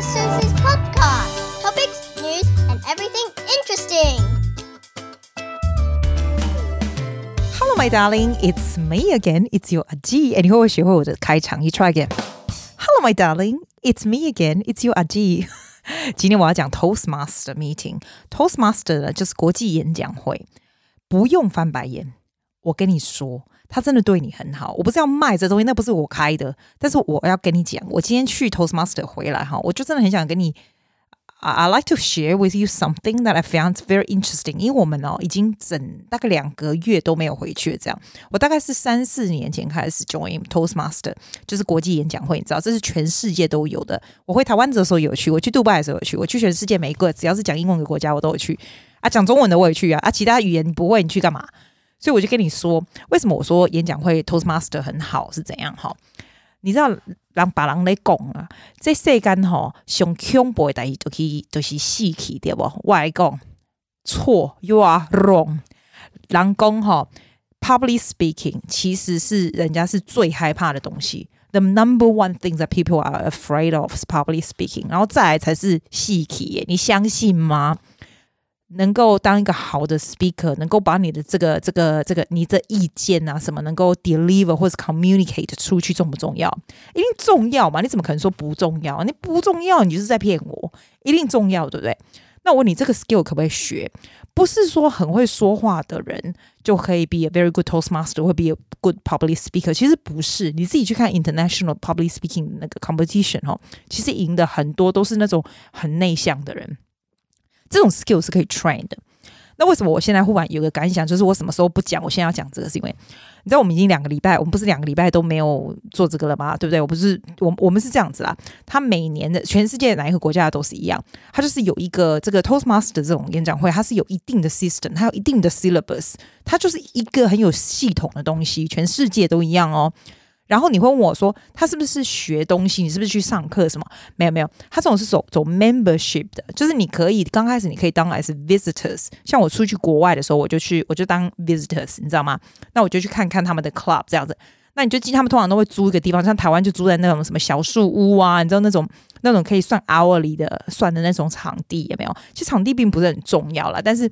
to Susie's podcast. Topics, news, and everything interesting. Hello, my darling. It's me again. It's your Aji. And 你会不会学会我的开场？You try again. Hello, my darling. It's me again. It's your Aji. 今天我要讲 Toastmaster meeting。Toastmaster 呢，就是国际演讲会，不用翻白眼。我跟你说。 他真的对你很好，我不是要卖这东西，那不是我开的，但是我要跟你讲，我今天去 Toastmaster 回来哈，我就真的很想跟你，I like to share with you something that I found very interesting。因为我们哦已经整大概两个月都没有回去，这样，我大概是三四年前开始 join Toastmaster，就是国际演讲会，你知道这是全世界都有的。我回台湾的时候有去，我去杜拜的时候有去，我去全世界每一个只要是讲英文的国家我都有去啊，讲中文的我也去啊，啊，其他语言不会你去干嘛？所以我就跟你说，为什么我说演讲会 Toastmaster 很好是怎样哈？你知道让把人来讲啊，这世间哈上恐怖的代志就是就是死去对不？我来讲错，You are wrong。人讲哈，public speaking 其实是人家是最害怕的东西。The number one thing that people are afraid of is public speaking，然后再来才是死去，你相信吗？能够当一个好的 speaker，能够把你的这个、这个、这个你的意见啊什么，能够 deliver 或者 communicate 出去，重不重要？一定重要嘛？你怎么可能说不重要？你不重要，你就是在骗我。一定重要，对不对？那我问你，这个 skill 可不可以学？不是说很会说话的人就可以 be a very good Toastmaster，会 be a good public speaker。其实不是，你自己去看 international public speaking 那个 competition 哦，其实赢的很多都是那种很内向的人。这种 skill 是可以 train 的。那为什么我现在忽然有个感想，就是我什么时候不讲？我现在要讲这个，是因为你知道我们已经两个礼拜，我们不是两个礼拜都没有做这个了吗？对不对？我不是，我我们是这样子啦。他每年的全世界哪一个国家都是一样，他就是有一个这个 Toastmaster 这种演讲会，它是有一定的 system，它有一定的 syllabus，它就是一个很有系统的东西，全世界都一样哦。然后你会问我说，他是不是学东西？你是不是去上课什么？没有没有，他这种是走走 membership 的，就是你可以刚开始你可以当来是 visitors，像我出去国外的时候，我就去我就当 visitors，你知道吗？那我就去看看他们的 club 这样子。那你就记他们通常都会租一个地方，像台湾就租在那种什么小树屋啊，你知道那种那种可以算 hourly 的算的那种场地有没有？其实场地并不是很重要啦，但是。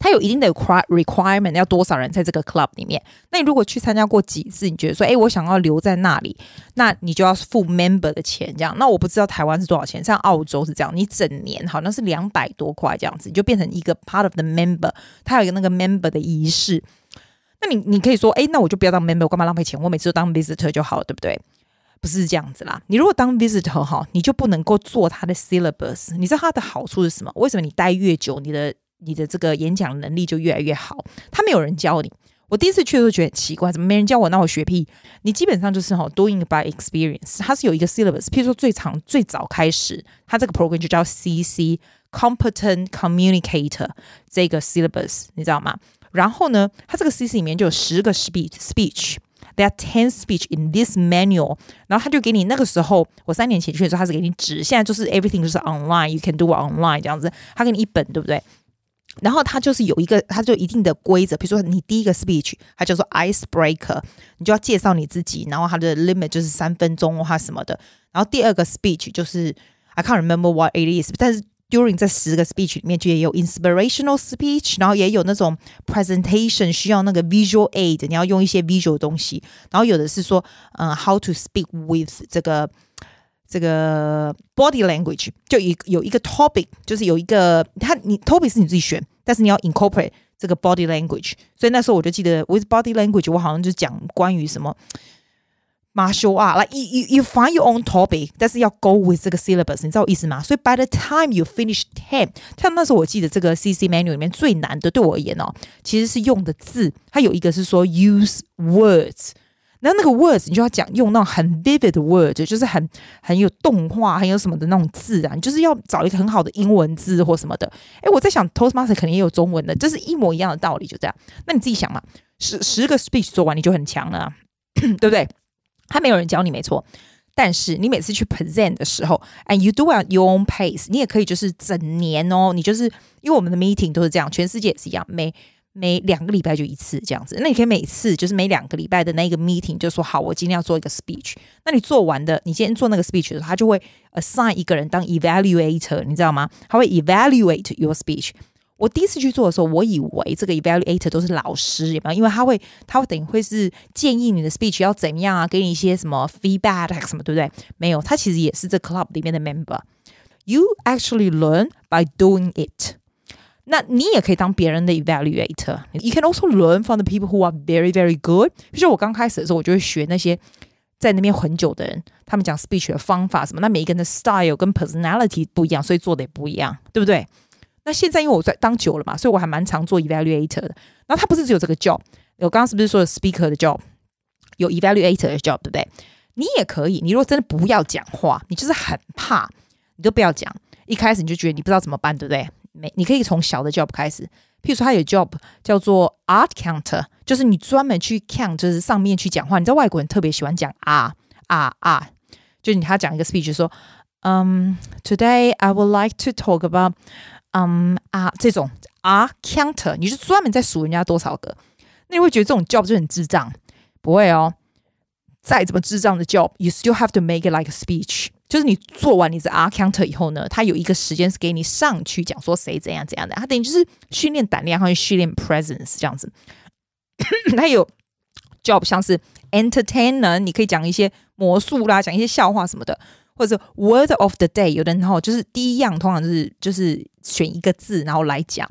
它有一定的 requirement，要多少人在这个 club 里面？那你如果去参加过几次，你觉得说，哎，我想要留在那里，那你就要付 member 的钱，这样。那我不知道台湾是多少钱，像澳洲是这样，你整年好像是两百多块这样子，你就变成一个 part of the member。它有一个那个 member 的仪式。那你你可以说，哎，那我就不要当 member，我干嘛浪费钱？我每次都当 visitor 就好了，对不对？不是这样子啦。你如果当 visitor 哈，你就不能够做他的 syllabus。你知道它的好处是什么？为什么你待越久，你的你的这个演讲能力就越来越好。他没有人教你，我第一次去的时候觉得奇怪，怎么没人教我？那我学屁！你基本上就是哈，doing by experience。它是有一个 syllabus，譬如说最长最早开始，它这个 program 就叫 CC，Competent Communicator 这个 syllabus，你知道吗？然后呢，它这个 CC 里面就有十个 speech，speech，there are ten speech in this manual。然后他就给你那个时候，我三年前去的时候，他是给你纸，现在就是 everything 就是 online，you can do online 这样子，他给你一本，对不对？然后它就是有一个，它就一定的规则。比如说，你第一个 speech，它叫做 icebreaker，你就要介绍你自己，然后它的 limit 就是三分钟或什么的。然后第二个 speech 就是 I can't remember what it is，但是 during 这十个 speech 里面就也有 inspirational speech，然后也有那种 presentation 需要那个 visual aid，你要用一些 visual 东西。然后有的是说，嗯，how to speak with 这个。这个 body language 就有有一个 topic，就是有一个他你 topic 是你自己选，但是你要 incorporate 这个 body language。所以那时候我就记得 with body language，我好像就讲关于什么 martial art，like you you you find your own topic，但是要 go with 这个 syllabus，你知道我意思吗？所以 by the time you finish ten，像那时候我记得这个 CC manual 里面最难的对我而言哦，其实是用的字，它有一个是说 use words。然后那个 words 你就要讲用那种很 vivid words，就是很很有动画、很有什么的那种字啊，你就是要找一个很好的英文字或什么的。诶，我在想 Toastmaster 肯定也有中文的，这是一模一样的道理，就这样。那你自己想嘛，十十个 speech 做完你就很强了，对不对？还没有人教你没错，但是你每次去 present 的时候，and you do at your own pace，你也可以就是整年哦，你就是因为我们的 meeting 都是这样，全世界也是一样，每每两个礼拜就一次这样子。那你可以每次就是每两个礼拜的那个 meeting 就说好，我今天要做一个 speech。那你做完的，你今天做那个 speech 的时候，他就会 assign 一个人当 evaluator，你知道吗？他会 evaluate your speech。我第一次去做的时候，我以为这个 evaluator 都是老师，有没有？因为他会，他会等于会是建议你的 speech 要怎么样啊，给你一些什么 feedback 什么，对不对？没有，他其实也是这 club 里面的 member。You actually learn by doing it。那你也可以当别人的 evaluator。You can also learn from the people who are very, very good。就是我刚开始的时候，我就会学那些在那边很久的人，他们讲 speech 的方法什么。那每一个人的 style 跟 personality 不一样，所以做的也不一样，对不对？那现在因为我在当久了嘛，所以我还蛮常做 evaluator 的。然后他不是只有这个 job，我刚刚是不是说 speaker 的 job，有 evaluator 的 job，对不对？你也可以，你如果真的不要讲话，你就是很怕，你就不要讲。一开始你就觉得你不知道怎么办，对不对？没，你可以从小的 job 开始。譬如说，他有 job 叫做 art counter，就是你专门去 count，就是上面去讲话。你知道外国人特别喜欢讲啊啊啊，就你他讲一个 speech 说，嗯，Today I would like to talk about。嗯啊，这种啊，counter，你是专门在数人家多少个？那你会觉得这种 job 就很智障？不会哦，再怎么智障的 job，you still have to make it like a speech。就是你做完你的 R counter 以后呢，他有一个时间是给你上去讲说谁怎样怎样的，他等于就是训练胆量，还有训练 presence 这样子。他有 job 像是 entertainer，你可以讲一些魔术啦，讲一些笑话什么的。或者 word of the day，有的人哈就是第一样，通常就是就是选一个字，然后来讲。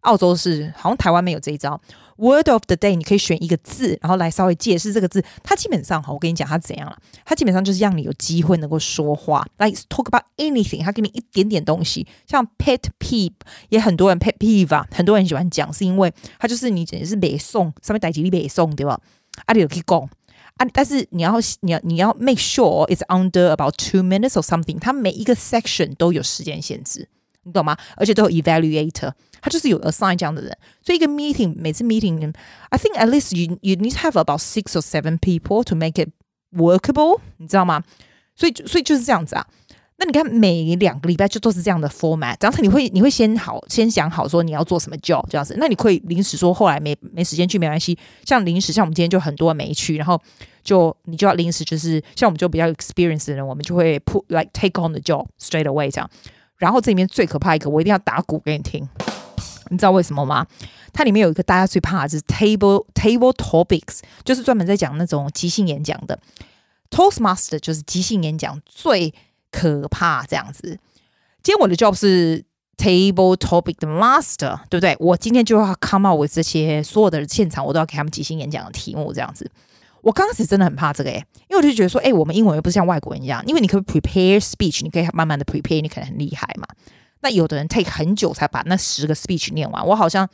澳洲是好像台湾没有这一招。Word of the day，你可以选一个字，然后来稍微解释这个字。它基本上哈，我跟你讲它怎样了？它基本上就是让你有机会能够说话，like talk about anything。它给你一点点东西，像 pet peeve，也很多人 pet peeve 啊，很多人喜欢讲，是因为它就是你简直是背诵，上面带几粒背诵，对吧？啊，你有可以讲。啊！但是你要你要你要 make sure it's under about two minutes or something。它每一个 section 都有时间限制，你懂吗？而且都有 evaluator，他就是有 assign 这样的人。所以一个 meeting 每次 meeting，I think at least you you need to have about six or seven people to make it workable，你知道吗？所以所以就是这样子啊。那你看，每两个礼拜就都是这样的 format，然后你会你会先好先想好说你要做什么 job 这样子，那你可以临时说后来没没时间去没关系，像临时像我们今天就很多没去，然后就你就要临时就是像我们就比较 experienced 的人，我们就会 put like take on the job straight away 这样。然后这里面最可怕一个，我一定要打鼓给你听，你知道为什么吗？它里面有一个大家最怕的就是 table table topics，就是专门在讲那种即兴演讲的 Toastmaster，就是即兴演讲最。可怕这样子。今天我的 job 是 table topic 的 master，对不对？我今天就要 come out with 这些所有的现场，我都要给他们即兴演讲的题目这样子。我刚开始真的很怕这个诶，因为我就觉得说，诶，我们英文又不是像外国人一样，因为你可以 prepare speech，你可以慢慢的 prepare，你可能很厉害嘛。那有的人 take 很久才把那十个 speech 念完，我好像。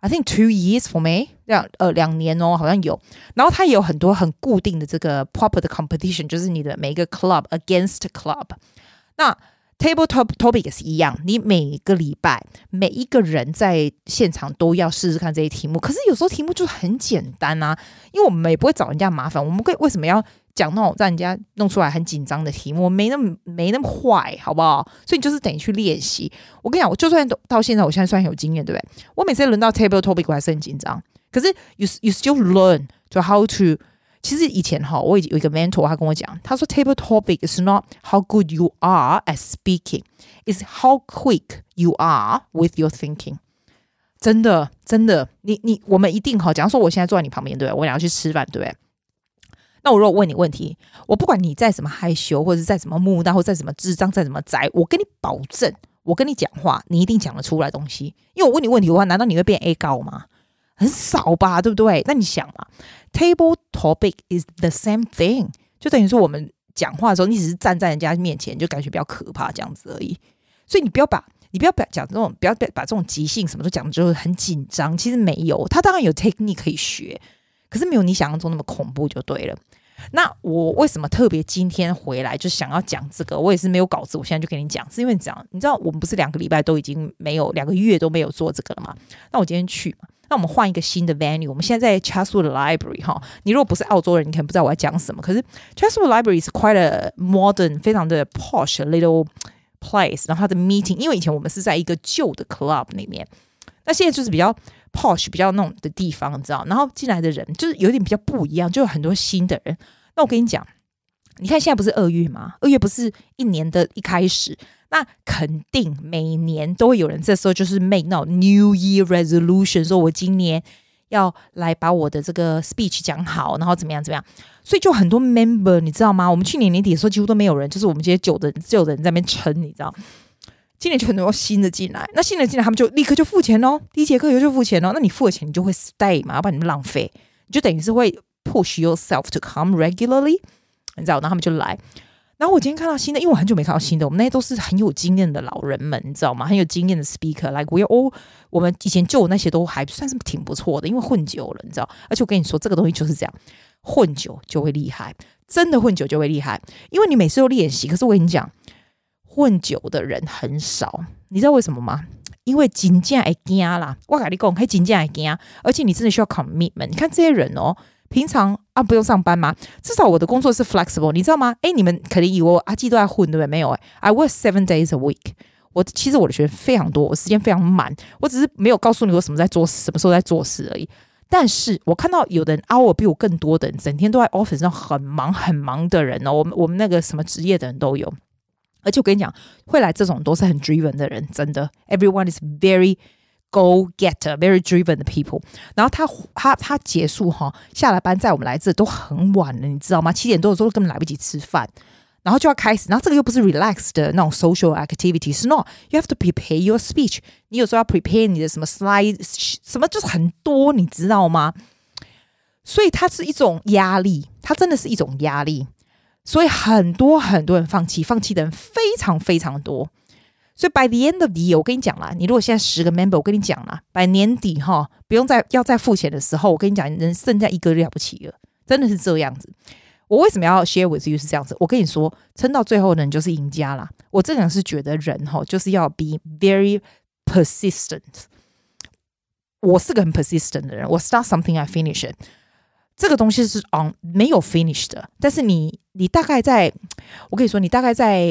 I think two years for me，两呃两年哦，好像有。然后他也有很多很固定的这个 proper 的 competition，就是你的每一个 club against club。那 table top topic 也是一样，你每个礼拜每一个人在现场都要试试看这些题目。可是有时候题目就很简单啊，因为我们也不会找人家麻烦，我们会为什么要？讲那种让人家弄出来很紧张的题目，没那么没那么坏，好不好？所以你就是等于去练习。我跟你讲，我就算到现在，我现在算很有经验，对不对？我每次轮到 table topic，我还是很紧张。可是 you you still learn to how to。其实以前哈，我有一个 mentor，他跟我讲，他说 table topic is not how good you are at speaking, is how quick you are with your thinking。真的，真的，你你我们一定哈。假如说我现在坐在你旁边，对不对？我俩要去吃饭，对不对？那我如果问你问题，我不管你再怎么害羞，或者是再怎么木讷，或者再怎么智障，再怎么宅，我跟你保证，我跟你讲话，你一定讲得出来东西。因为我问你问题的话，难道你会变 A 高吗？很少吧，对不对？那你想嘛，table topic is the same thing，就等于说我们讲话的时候，你只是站在人家面前，就感觉比较可怕这样子而已。所以你不要把，你不要讲这种，不要把这种即兴什么都讲的就是很紧张。其实没有，他当然有 technique 可以学。可是没有你想象中那么恐怖就对了。那我为什么特别今天回来就想要讲这个？我也是没有稿子，我现在就跟你讲，是因为这样，你知道我们不是两个礼拜都已经没有两个月都没有做这个了吗？那我今天去嘛，那我们换一个新的 venue。我们现在在 Chatswood Library 哈，你如果不是澳洲人，你可能不知道我在讲什么。可是 Chatswood Library 是 quite a modern，非常的 posh little place。然后它的 meeting，因为以前我们是在一个旧的 club 里面，那现在就是比较 posh 比较那种的地方，你知道？然后进来的人就是有点比较不一样，就有很多新的人。那我跟你讲，你看现在不是二月吗？二月不是一年的一开始，那肯定每年都会有人这时候就是 make 那种 New Year Resolution，说我今年要来把我的这个 speech 讲好，然后怎么样怎么样。所以就很多 member，你知道吗？我们去年年底的时候几乎都没有人，就是我们这些旧的旧的人在那边撑，你知道。今年就很多新的进来，那新的进来，他们就立刻就付钱哦。第一节课以后就付钱哦。那你付了钱，你就会 stay 嘛，要不然你们浪费，你就等于是会 push yourself to come regularly，你知道？然后他们就来。然后我今天看到新的，因为我很久没看到新的，我们那些都是很有经验的老人们，你知道吗？很有经验的 speaker，like we all，我们以前旧那些都还算是挺不错的，因为混久了，你知道？而且我跟你说，这个东西就是这样，混久就会厉害，真的混久就会厉害，因为你每次都练习。可是我跟你讲。混久的人很少，你知道为什么吗？因为金价会惊啦，我跟你讲，还金价会惊，而且你真的需要 commitment。你看这些人哦，平常啊不用上班吗？至少我的工作是 flexible，你知道吗？诶，你们肯定以为我阿季都在混，对不对？没有诶 I work seven days a week。我其实我的学生非常多，我时间非常满，我只是没有告诉你我什么在做事，什么时候在做事而已。但是我看到有的人 hour 比我更多的人，整天都在 office 上很忙很忙的人哦，我们我们那个什么职业的人都有。而且我跟你讲，会来这种都是很 driven 的人，真的。Everyone is very go get very driven 的 people。然后他他他结束哈，下了班在我们来这都很晚了，你知道吗？七点多的时候根本来不及吃饭，然后就要开始。然后这个又不是 relax 的那种 social activity，是 not。You have to prepare your speech。你有时候要 prepare 你的什么 slide，什么就是很多，你知道吗？所以它是一种压力，它真的是一种压力。所以很多很多人放弃，放弃的人非常非常多。所以 by the end of the year，我跟你讲啦，你如果现在十个 member，我跟你讲啦，by 年底哈，不用再要再付钱的时候，我跟你讲，人剩下一个了不起了，真的是这样子。我为什么要 share with you 是这样子？我跟你说，撑到最后的人就是赢家啦。我这个人是觉得人哈，就是要 be very persistent。我是个很 persistent 的人，我 start something I finish it。这个东西是 on 没有 finish 的，但是你你大概在，我跟你说，你大概在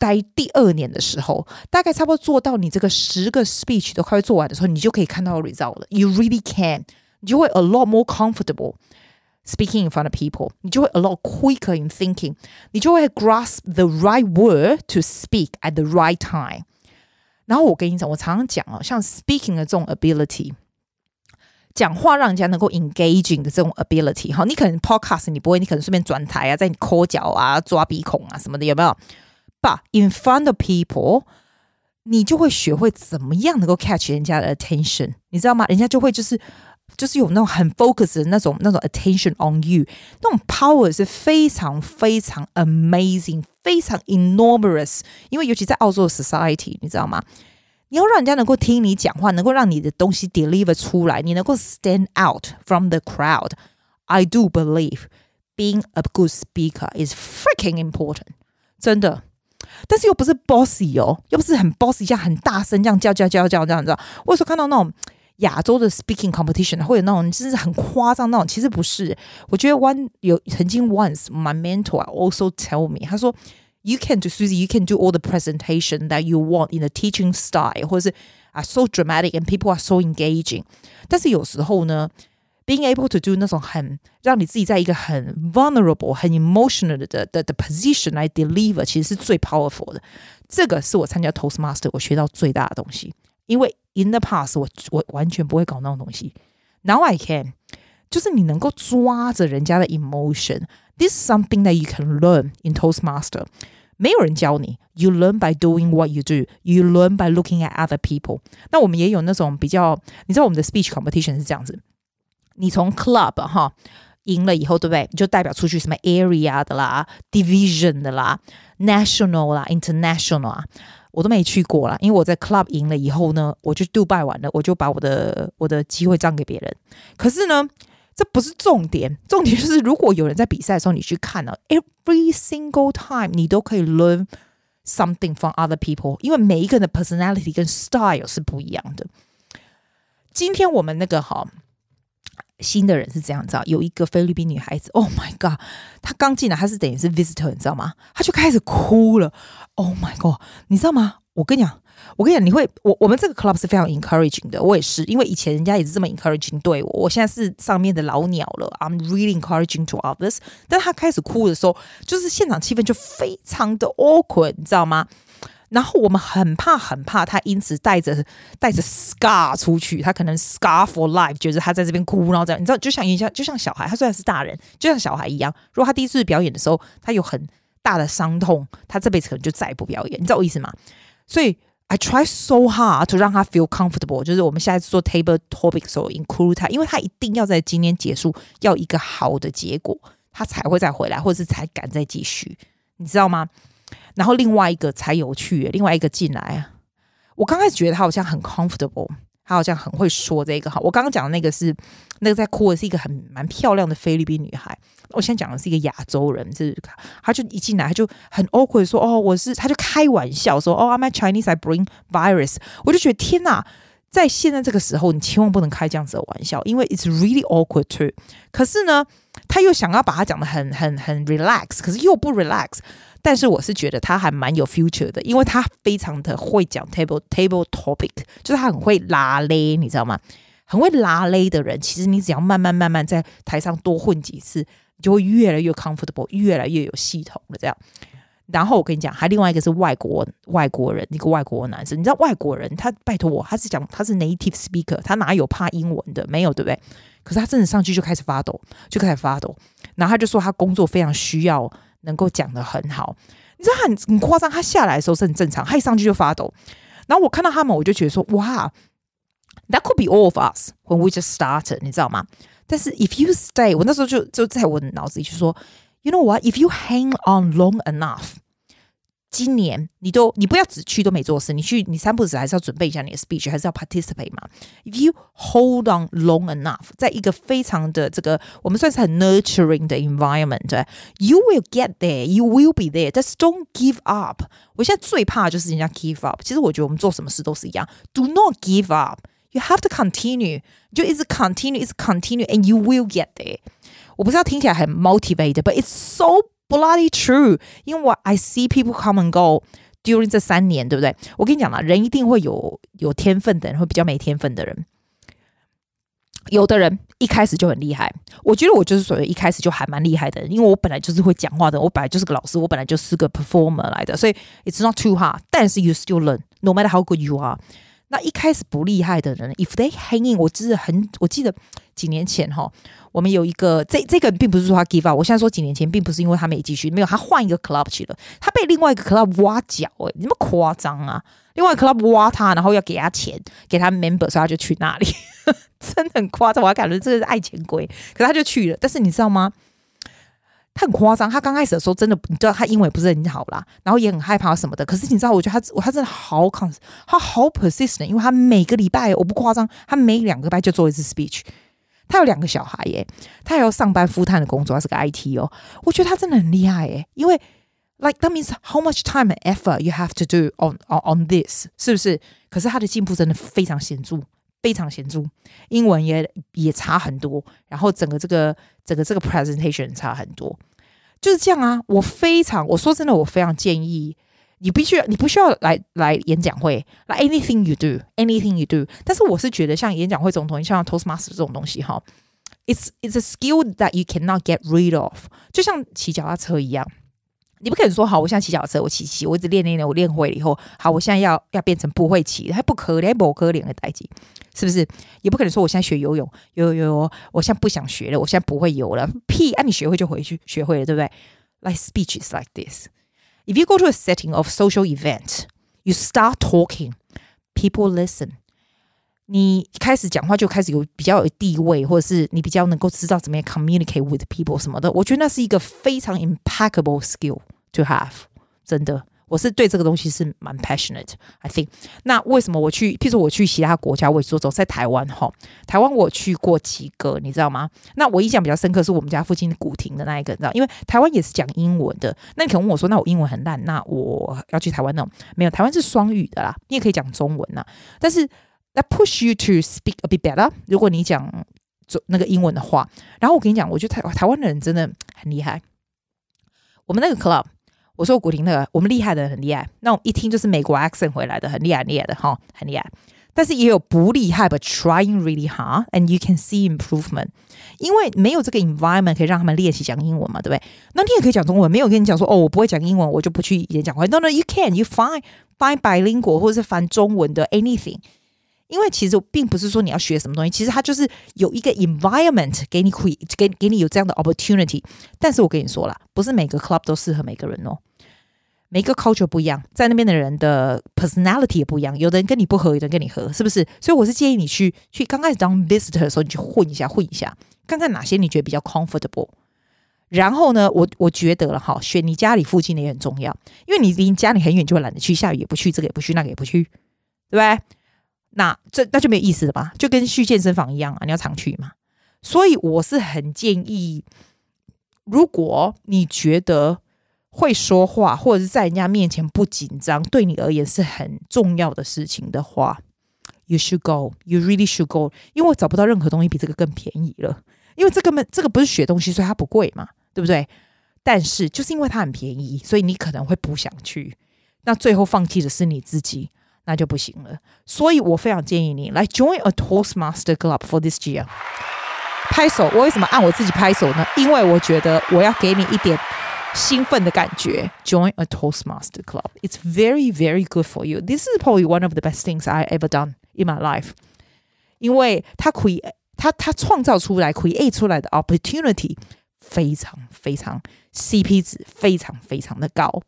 待第二年的时候，大概差不多做到你这个十个 speech 都快做完的时候，你就可以看到 result 了。You really can，你就会 a lot more comfortable speaking in front of people，你就会 a lot quicker in thinking，你就会 grasp the right word to speak at the right time。然后我跟你讲，我常常讲啊，像 speaking 的这种 ability。讲话让人家能够 engaging 的这种 ability，哈，你可能 podcast 你不会，你可能顺便转台啊，在你抠脚啊、抓鼻孔啊什么的，有没有 ？But in front of people，你就会学会怎么样能够 catch 人家的 attention，你知道吗？人家就会就是就是有那种很 focus 的那种那种 attention on you，那种 power 是非常非常 amazing，非常 enormous，因为尤其在澳洲的 society，你知道吗？你要让人家能够听你讲话，能够让你的东西 deliver 出来，你能够 stand out from the crowd。I do believe being a good speaker is freaking important，真的。 但是又不是 bossy 哦，又不是很 bossy，这样很大声这样叫叫叫叫这样子。我有时候看到那种亚洲的 speaking competition，会有那种就是很夸张那种，其实不是。我觉得 one 有曾经 once my mentor also tell me，他说。You can do, Susie. You can do all the presentation that you want in the teaching style，或者是啊，so dramatic and people are so engaging。但是有时候呢 ，being able to do 那种很让你自己在一个很 vulnerable、很 emotional 的的的 position 来 deliver，其实是最 powerful 的。这个是我参加 Toastmaster 我学到最大的东西。因为 in the past 我我完全不会搞那种东西。Now I can，就是你能够抓着人家的 emotion。This is something that you can learn in Toastmaster。没有人教你，You learn by doing what you do. You learn by looking at other people。那我们也有那种比较，你知道我们的 speech competition 是这样子： 你从 club 哈赢了以后，对不对？你就代表出去什么 area 的啦、division 的啦、national 啦、international 啊，我都没去过啦。因为我在 club 赢了以后呢，我就杜拜完了，我就把我的我的机会让给别人。可是呢。这不是重点，重点就是如果有人在比赛的时候，你去看了，every single time 你都可以 learn something from other people，因为每一个人的 personality 跟 style 是不一样的。今天我们那个哈新的人是这样子，有一个菲律宾女孩子，Oh my god，她刚进来，她是等于是 visitor，你知道吗？她就开始哭了，Oh my god，你知道吗？我跟你讲。我跟你讲，你会我我们这个 club 是非常 encouraging 的，我也是，因为以前人家也是这么 encouraging 对我，我现在是上面的老鸟了，I'm really encouraging to others。但她开始哭的时候，就是现场气氛就非常的 awkward，你知道吗？然后我们很怕很怕他因此带着带着 scar 出去，他可能 scar for life，觉得他在这边哭，然后这样，你知道，就像一下就像小孩，他虽然是大人，就像小孩一样，如果他第一次表演的时候，他有很大的伤痛，他这辈子可能就再也不表演，你知道我意思吗？所以。I try so hard to 让他 feel comfortable，就是我们下一次做 table topic 的时候 include 他，因为他一定要在今天结束，要一个好的结果，他才会再回来，或者是才敢再继续，你知道吗？然后另外一个才有趣，另外一个进来，我刚开始觉得他好像很 comfortable。她好像很会说这个哈，我刚刚讲的那个是那个在哭的是一个很蛮漂亮的菲律宾女孩，我现在讲的是一个亚洲人，是她就一进来她就很 awkward 说哦我是，她就开玩笑说哦 I'm a Chinese I bring virus，我就觉得天哪，在现在这个时候你千万不能开这样子的玩笑，因为 it's really awkward too。可是呢，他又想要把它讲得很很很 relax，可是又不 relax。但是我是觉得他还蛮有 future 的，因为他非常的会讲 table table topic，就是他很会拉勒，你知道吗？很会拉勒的人，其实你只要慢慢慢慢在台上多混几次，你就会越来越 comfortable，越来越有系统了这样。然后我跟你讲，还另外一个是外国外国人，一个外国男生，你知道外国人他拜托我，他是讲他是 native speaker，他哪有怕英文的？没有，对不对？可是他真的上去就开始发抖，就开始发抖，然后他就说他工作非常需要。能够讲得很好，你知道很很夸张。他下来的时候是很正常，他一上去就发抖。然后我看到他们，我就觉得说，哇，That could be all of us when we just started，你知道吗？但是 if you stay，我那时候就就在我脑子里就说，You know what？If you hang on long enough。今年你都你不要只去都没做事，你去你三不五时还是要准备一下你的 speech，还是要 participate 嘛？If you hold on long enough，在一个非常的这个我们算是很 nurturing 的 environment，you will get there，you will be there，just don't give up。我现在最怕的就是人家 give up。其实我觉得我们做什么事都是一样，do not give up，you have to continue，就一直 continue，一直 continue，and you will get there。我不知道听起来很 motivated，but it's so。 Bloody true，因为我 I see people come and go during 这三年，对不对？我跟你讲嘛，人一定会有有天分的人，会比较没天分的人。有的人一开始就很厉害，我觉得我就是属于一开始就还蛮厉害的人，因为我本来就是会讲话的，我本来就是个老师，我本来就是个 performer 来的，所以 it's not too hard。但是 you still learn，no matter how good you are。那一开始不厉害的人，if they hang in，我记得很，我记得几年前哈，我们有一个这这个并不是说他 give up，我现在说几年前，并不是因为他没继续，没有他换一个 club 去了，他被另外一个 club 挖角，诶，那么夸张啊！另外 club 挖他，然后要给他钱，给他 member，所以他就去那里，真的很夸张，我还感觉这个是爱钱鬼，可是他就去了。但是你知道吗？他很夸张，他刚开始的时候真的，你知道他英文不是很好啦，然后也很害怕什么的。可是你知道，我觉得他他真的好 con，他好 persistent，因为他每个礼拜我不夸张，他每两个礼拜就做一次 speech。他有两个小孩耶，他还要上班 full time 的工作，他是个 IT 哦。我觉得他真的很厉害耶，因为 like that means how much time and effort you have to do on on on this，是不是？可是他的进步真的非常显著。非常显著，英文也也差很多，然后整个这个整个这个 presentation 差很多，就是这样啊。我非常，我说真的，我非常建议你必须，你不需要来来演讲会，来 anything you do，anything you do。但是我是觉得像演讲会这种东西，像 Toastmaster 这种东西哈，it's it's a skill that you cannot get rid of，就像骑脚踏车一样。你不可能说好，我现在骑脚踏车，我骑骑，我一直练练练，我练会了以后，好，我现在要要变成不会骑，还不可能，不可能的代志，是不是？也不可能说我现在学游泳，游游泳，我现在不想学了，我现在不会游了，屁！啊，你学会就回去学会了，对不对？Like speech is like this. If you go to a setting of social event, you start talking, people listen. 你开始讲话就开始有比较有地位，或者是你比较能够知道怎么样 communicate with people 什么的，我觉得那是一个非常 impeccable skill to have。真的， 我是对这个东西是蛮 passionate。I think。那为什么我去？譬如说我去其他国家，我也说走在台湾哈，台湾我去过几个，你知道吗？那我印象比较深刻是我们家附近古亭的那一个，你知道？因为台湾也是讲英文的。那你可能问我说，那我英文很烂，那我要去台湾那种？没有，台湾是双语的啦，你也可以讲中文呐，但是。That push you to speak a bit better。如果你讲那个英文的话，然后我跟你讲，我觉得台台湾的人真的很厉害。我们那个 club，我说古亭那个，我们厉害的很厉害，那我们一听就是美国 accent 回来的，很厉害，厉害的哈，很厉害。但是也有不厉害，but trying really hard，and you can see improvement。因为没有这个 environment 可以让他们练习讲英文嘛，对不对？那你也可以讲中文，没有跟你讲说哦，我不会讲英文，我就不去演讲会。No，no，you can，you find find bilingual 或者是翻中文的 anything。因为其实并不是说你要学什么东西，其实它就是有一个 environment 给你会给给你有这样的 opportunity。但是我跟你说了，不是每个 club 都适合每个人哦，每个 culture 不一样，在那边的人的 personality 也不一样，有的人跟你不合，有的人跟你合，是不是？所以我是建议你去去刚开始当 visitor 的时候，你去混一下，混一下，看看哪些你觉得比较 comfortable。然后呢，我我觉得了哈，选你家里附近的也很重要，因为你离家里很远就会懒得去，下雨也不去，这个也不去，那个也不去，对不对？那这那就没有意思了吧？就跟去健身房一样啊，你要常去嘛。所以我是很建议，如果你觉得会说话或者是在人家面前不紧张，对你而言是很重要的事情的话，you should go, you really should go。因为我找不到任何东西比这个更便宜了。因为这个这个不是学东西，所以它不贵嘛，对不对？但是就是因为它很便宜，所以你可能会不想去。那最后放弃的是你自己。那就不行了，所以我非常建议你来 join a Toastmaster Club for this year。拍手，我为什么按我自己拍手呢？因为我觉得我要给你一点兴奋的感觉。Join a Toastmaster Club. It's very, very good for you. This is probably one of the best things I ever done in my life。因为它 create，它它创造出来 create 出来的 opportunity 非常非常 CP 值非常非常的高。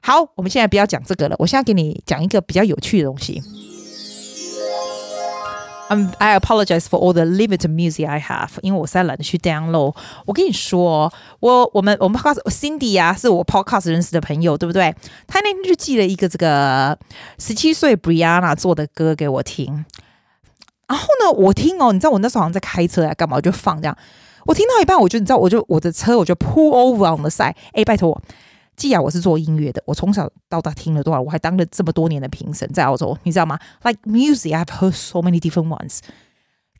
好，我们现在不要讲这个了。我现在给你讲一个比较有趣的东西。 Um, I apologize for all the limited music I have，因为我实在懒得去 download。我跟你说，我我们我们 podcast Cindy 啊，是我 podcast 认识的朋友，对不对？他那天就寄了一个这个十七岁 Brianna 做的歌给我听。然后呢，我听哦，你知道我那时候好像在开车啊，干嘛我就放这样。我听到一半，我就你知道，我就我的车我就 pull over on the side。哎，拜托我。既然我是做音乐的，我从小到大听了多少，我还当了这么多年的评审，在澳洲，你知道吗？Like music, I've heard so many different ones，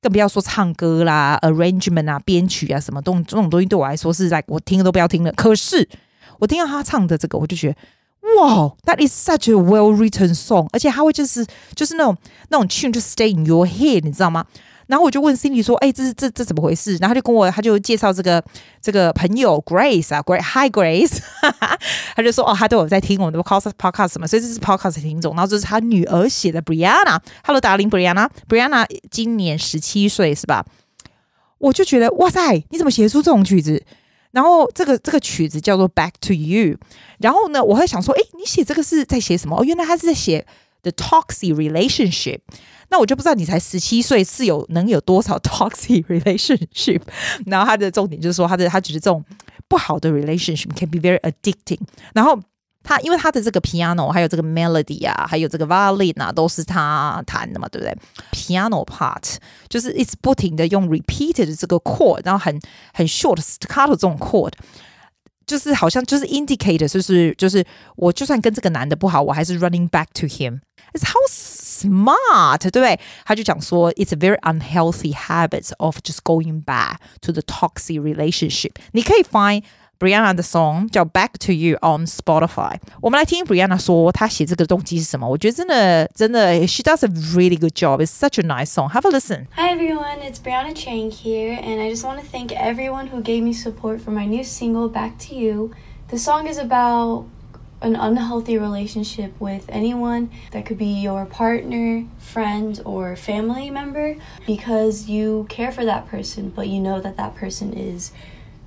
更不要说唱歌啦、arrangement 啊、编曲啊什么东这种东西，对我来说是在、like, 我听了都不要听了。可是我听到他唱的这个，我就觉得，哇，That is such a well written song，而且他会就是就是那种那种 tune 就 stay in your head，你知道吗？然后我就问 Cindy 说：“哎，这是这这怎么回事？”然后他就跟我，他就介绍这个这个朋友 Grace 啊，Grace，Hi Grace，他就说：“哦，他都有在听我们的 podcast podcast 嘛，所以这是 podcast 听众。”然后这是他女儿写的 Brianna，Hello darling Brianna，Brianna 今年十七岁是吧？我就觉得哇塞，你怎么写出这种曲子？然后这个这个曲子叫做 Back to You。然后呢，我会想说：“哎，你写这个是在写什么？哦，原来他是在写 The toxic relationship。”那我就不知道你才十七岁是有能有多少 toxic relationship，然后他的重点就是说他的他觉得这种不好的 relationship can be very addicting。然后他因为他的这个 piano 还有这个 melody 啊，还有这个 violin 啊，都是他弹的嘛，对不对？piano part 就是一直不停的用 repeated 的这个 chord，然后很很 short staccato 这种 chord，就是好像就是 indicator，就是就是我就算跟这个男的不好，我还是 running back to him。It's how smart，对不对？他就讲说，it's a very unhealthy habit of just going back to the toxic relationship。你可以 find Brianna 的 song 叫《Back to You》on Spotify。我们来听 Brianna 说，她写这个动机是什么？我觉得真的真的，she does a really good job. It's such a nice song. Have a listen. Hi everyone, it's Brianna Chang here, and I just want to thank everyone who gave me support for my new single "Back to You." The song is about an unhealthy relationship with anyone that could be your partner, friend, or family member because you care for that person, but you know that that person is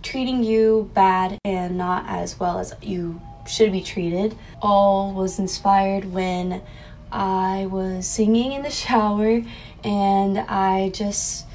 treating you bad and not as well as you should be treated. All was inspired when I was singing in the shower and I just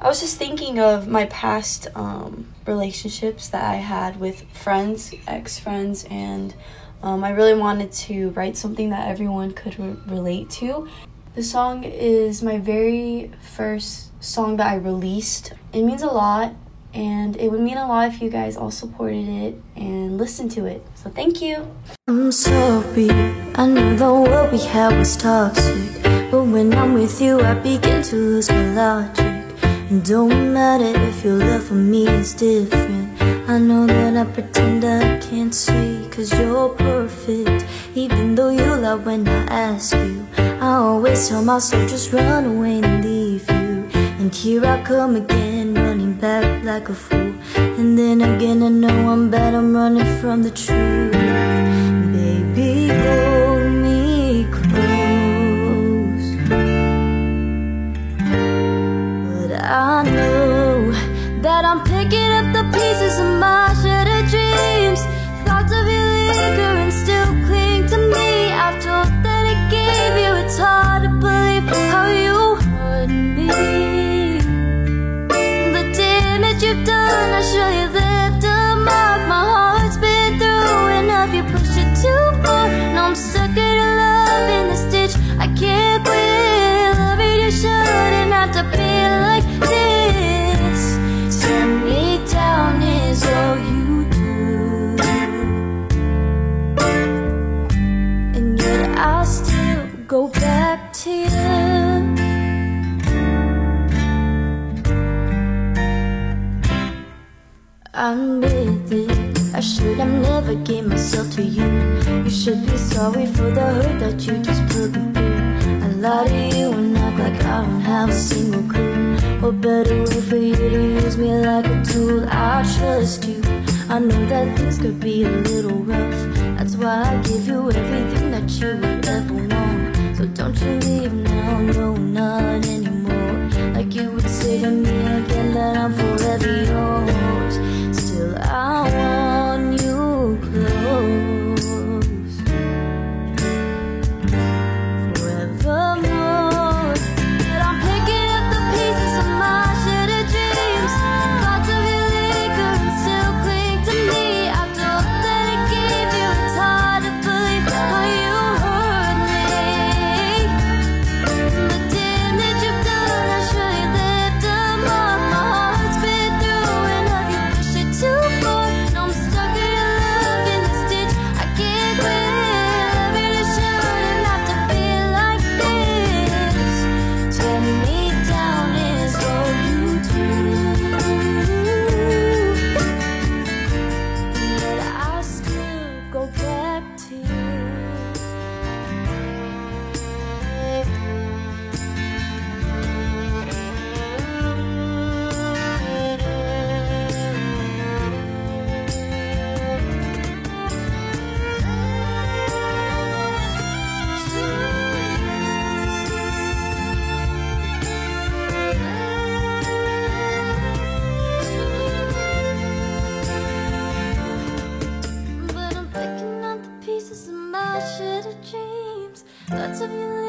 I was just thinking of my past um, relationships that I had with friends, ex friends, and um, I really wanted to write something that everyone could re- relate to. The song is my very first song that I released. It means a lot, and it would mean a lot if you guys all supported it and listened to it. So thank you. I'm sorry. I know the world we had was toxic, but when I'm with you, I begin to lose my logic. It don't matter if your love for me is different. I know that I pretend I can't see, cause you're perfect. Even though you lie when I ask you, I always tell myself just run away and leave you. And here I come again back like a fool. And then again I know I'm bad, I'm running from the truth. Baby, I'm with it. I should have never gave myself to you. You should be sorry for the hurt that you just put me through. I lied to you and act like I don't have a single clue. What better way for you to use me like a tool? I trust you. I know that things could be a little rough. That's why I give you everything that you would ever want. So don't you leave now, no, not anymore. Like you would say to me again that I'm forever yours. Thoughts of you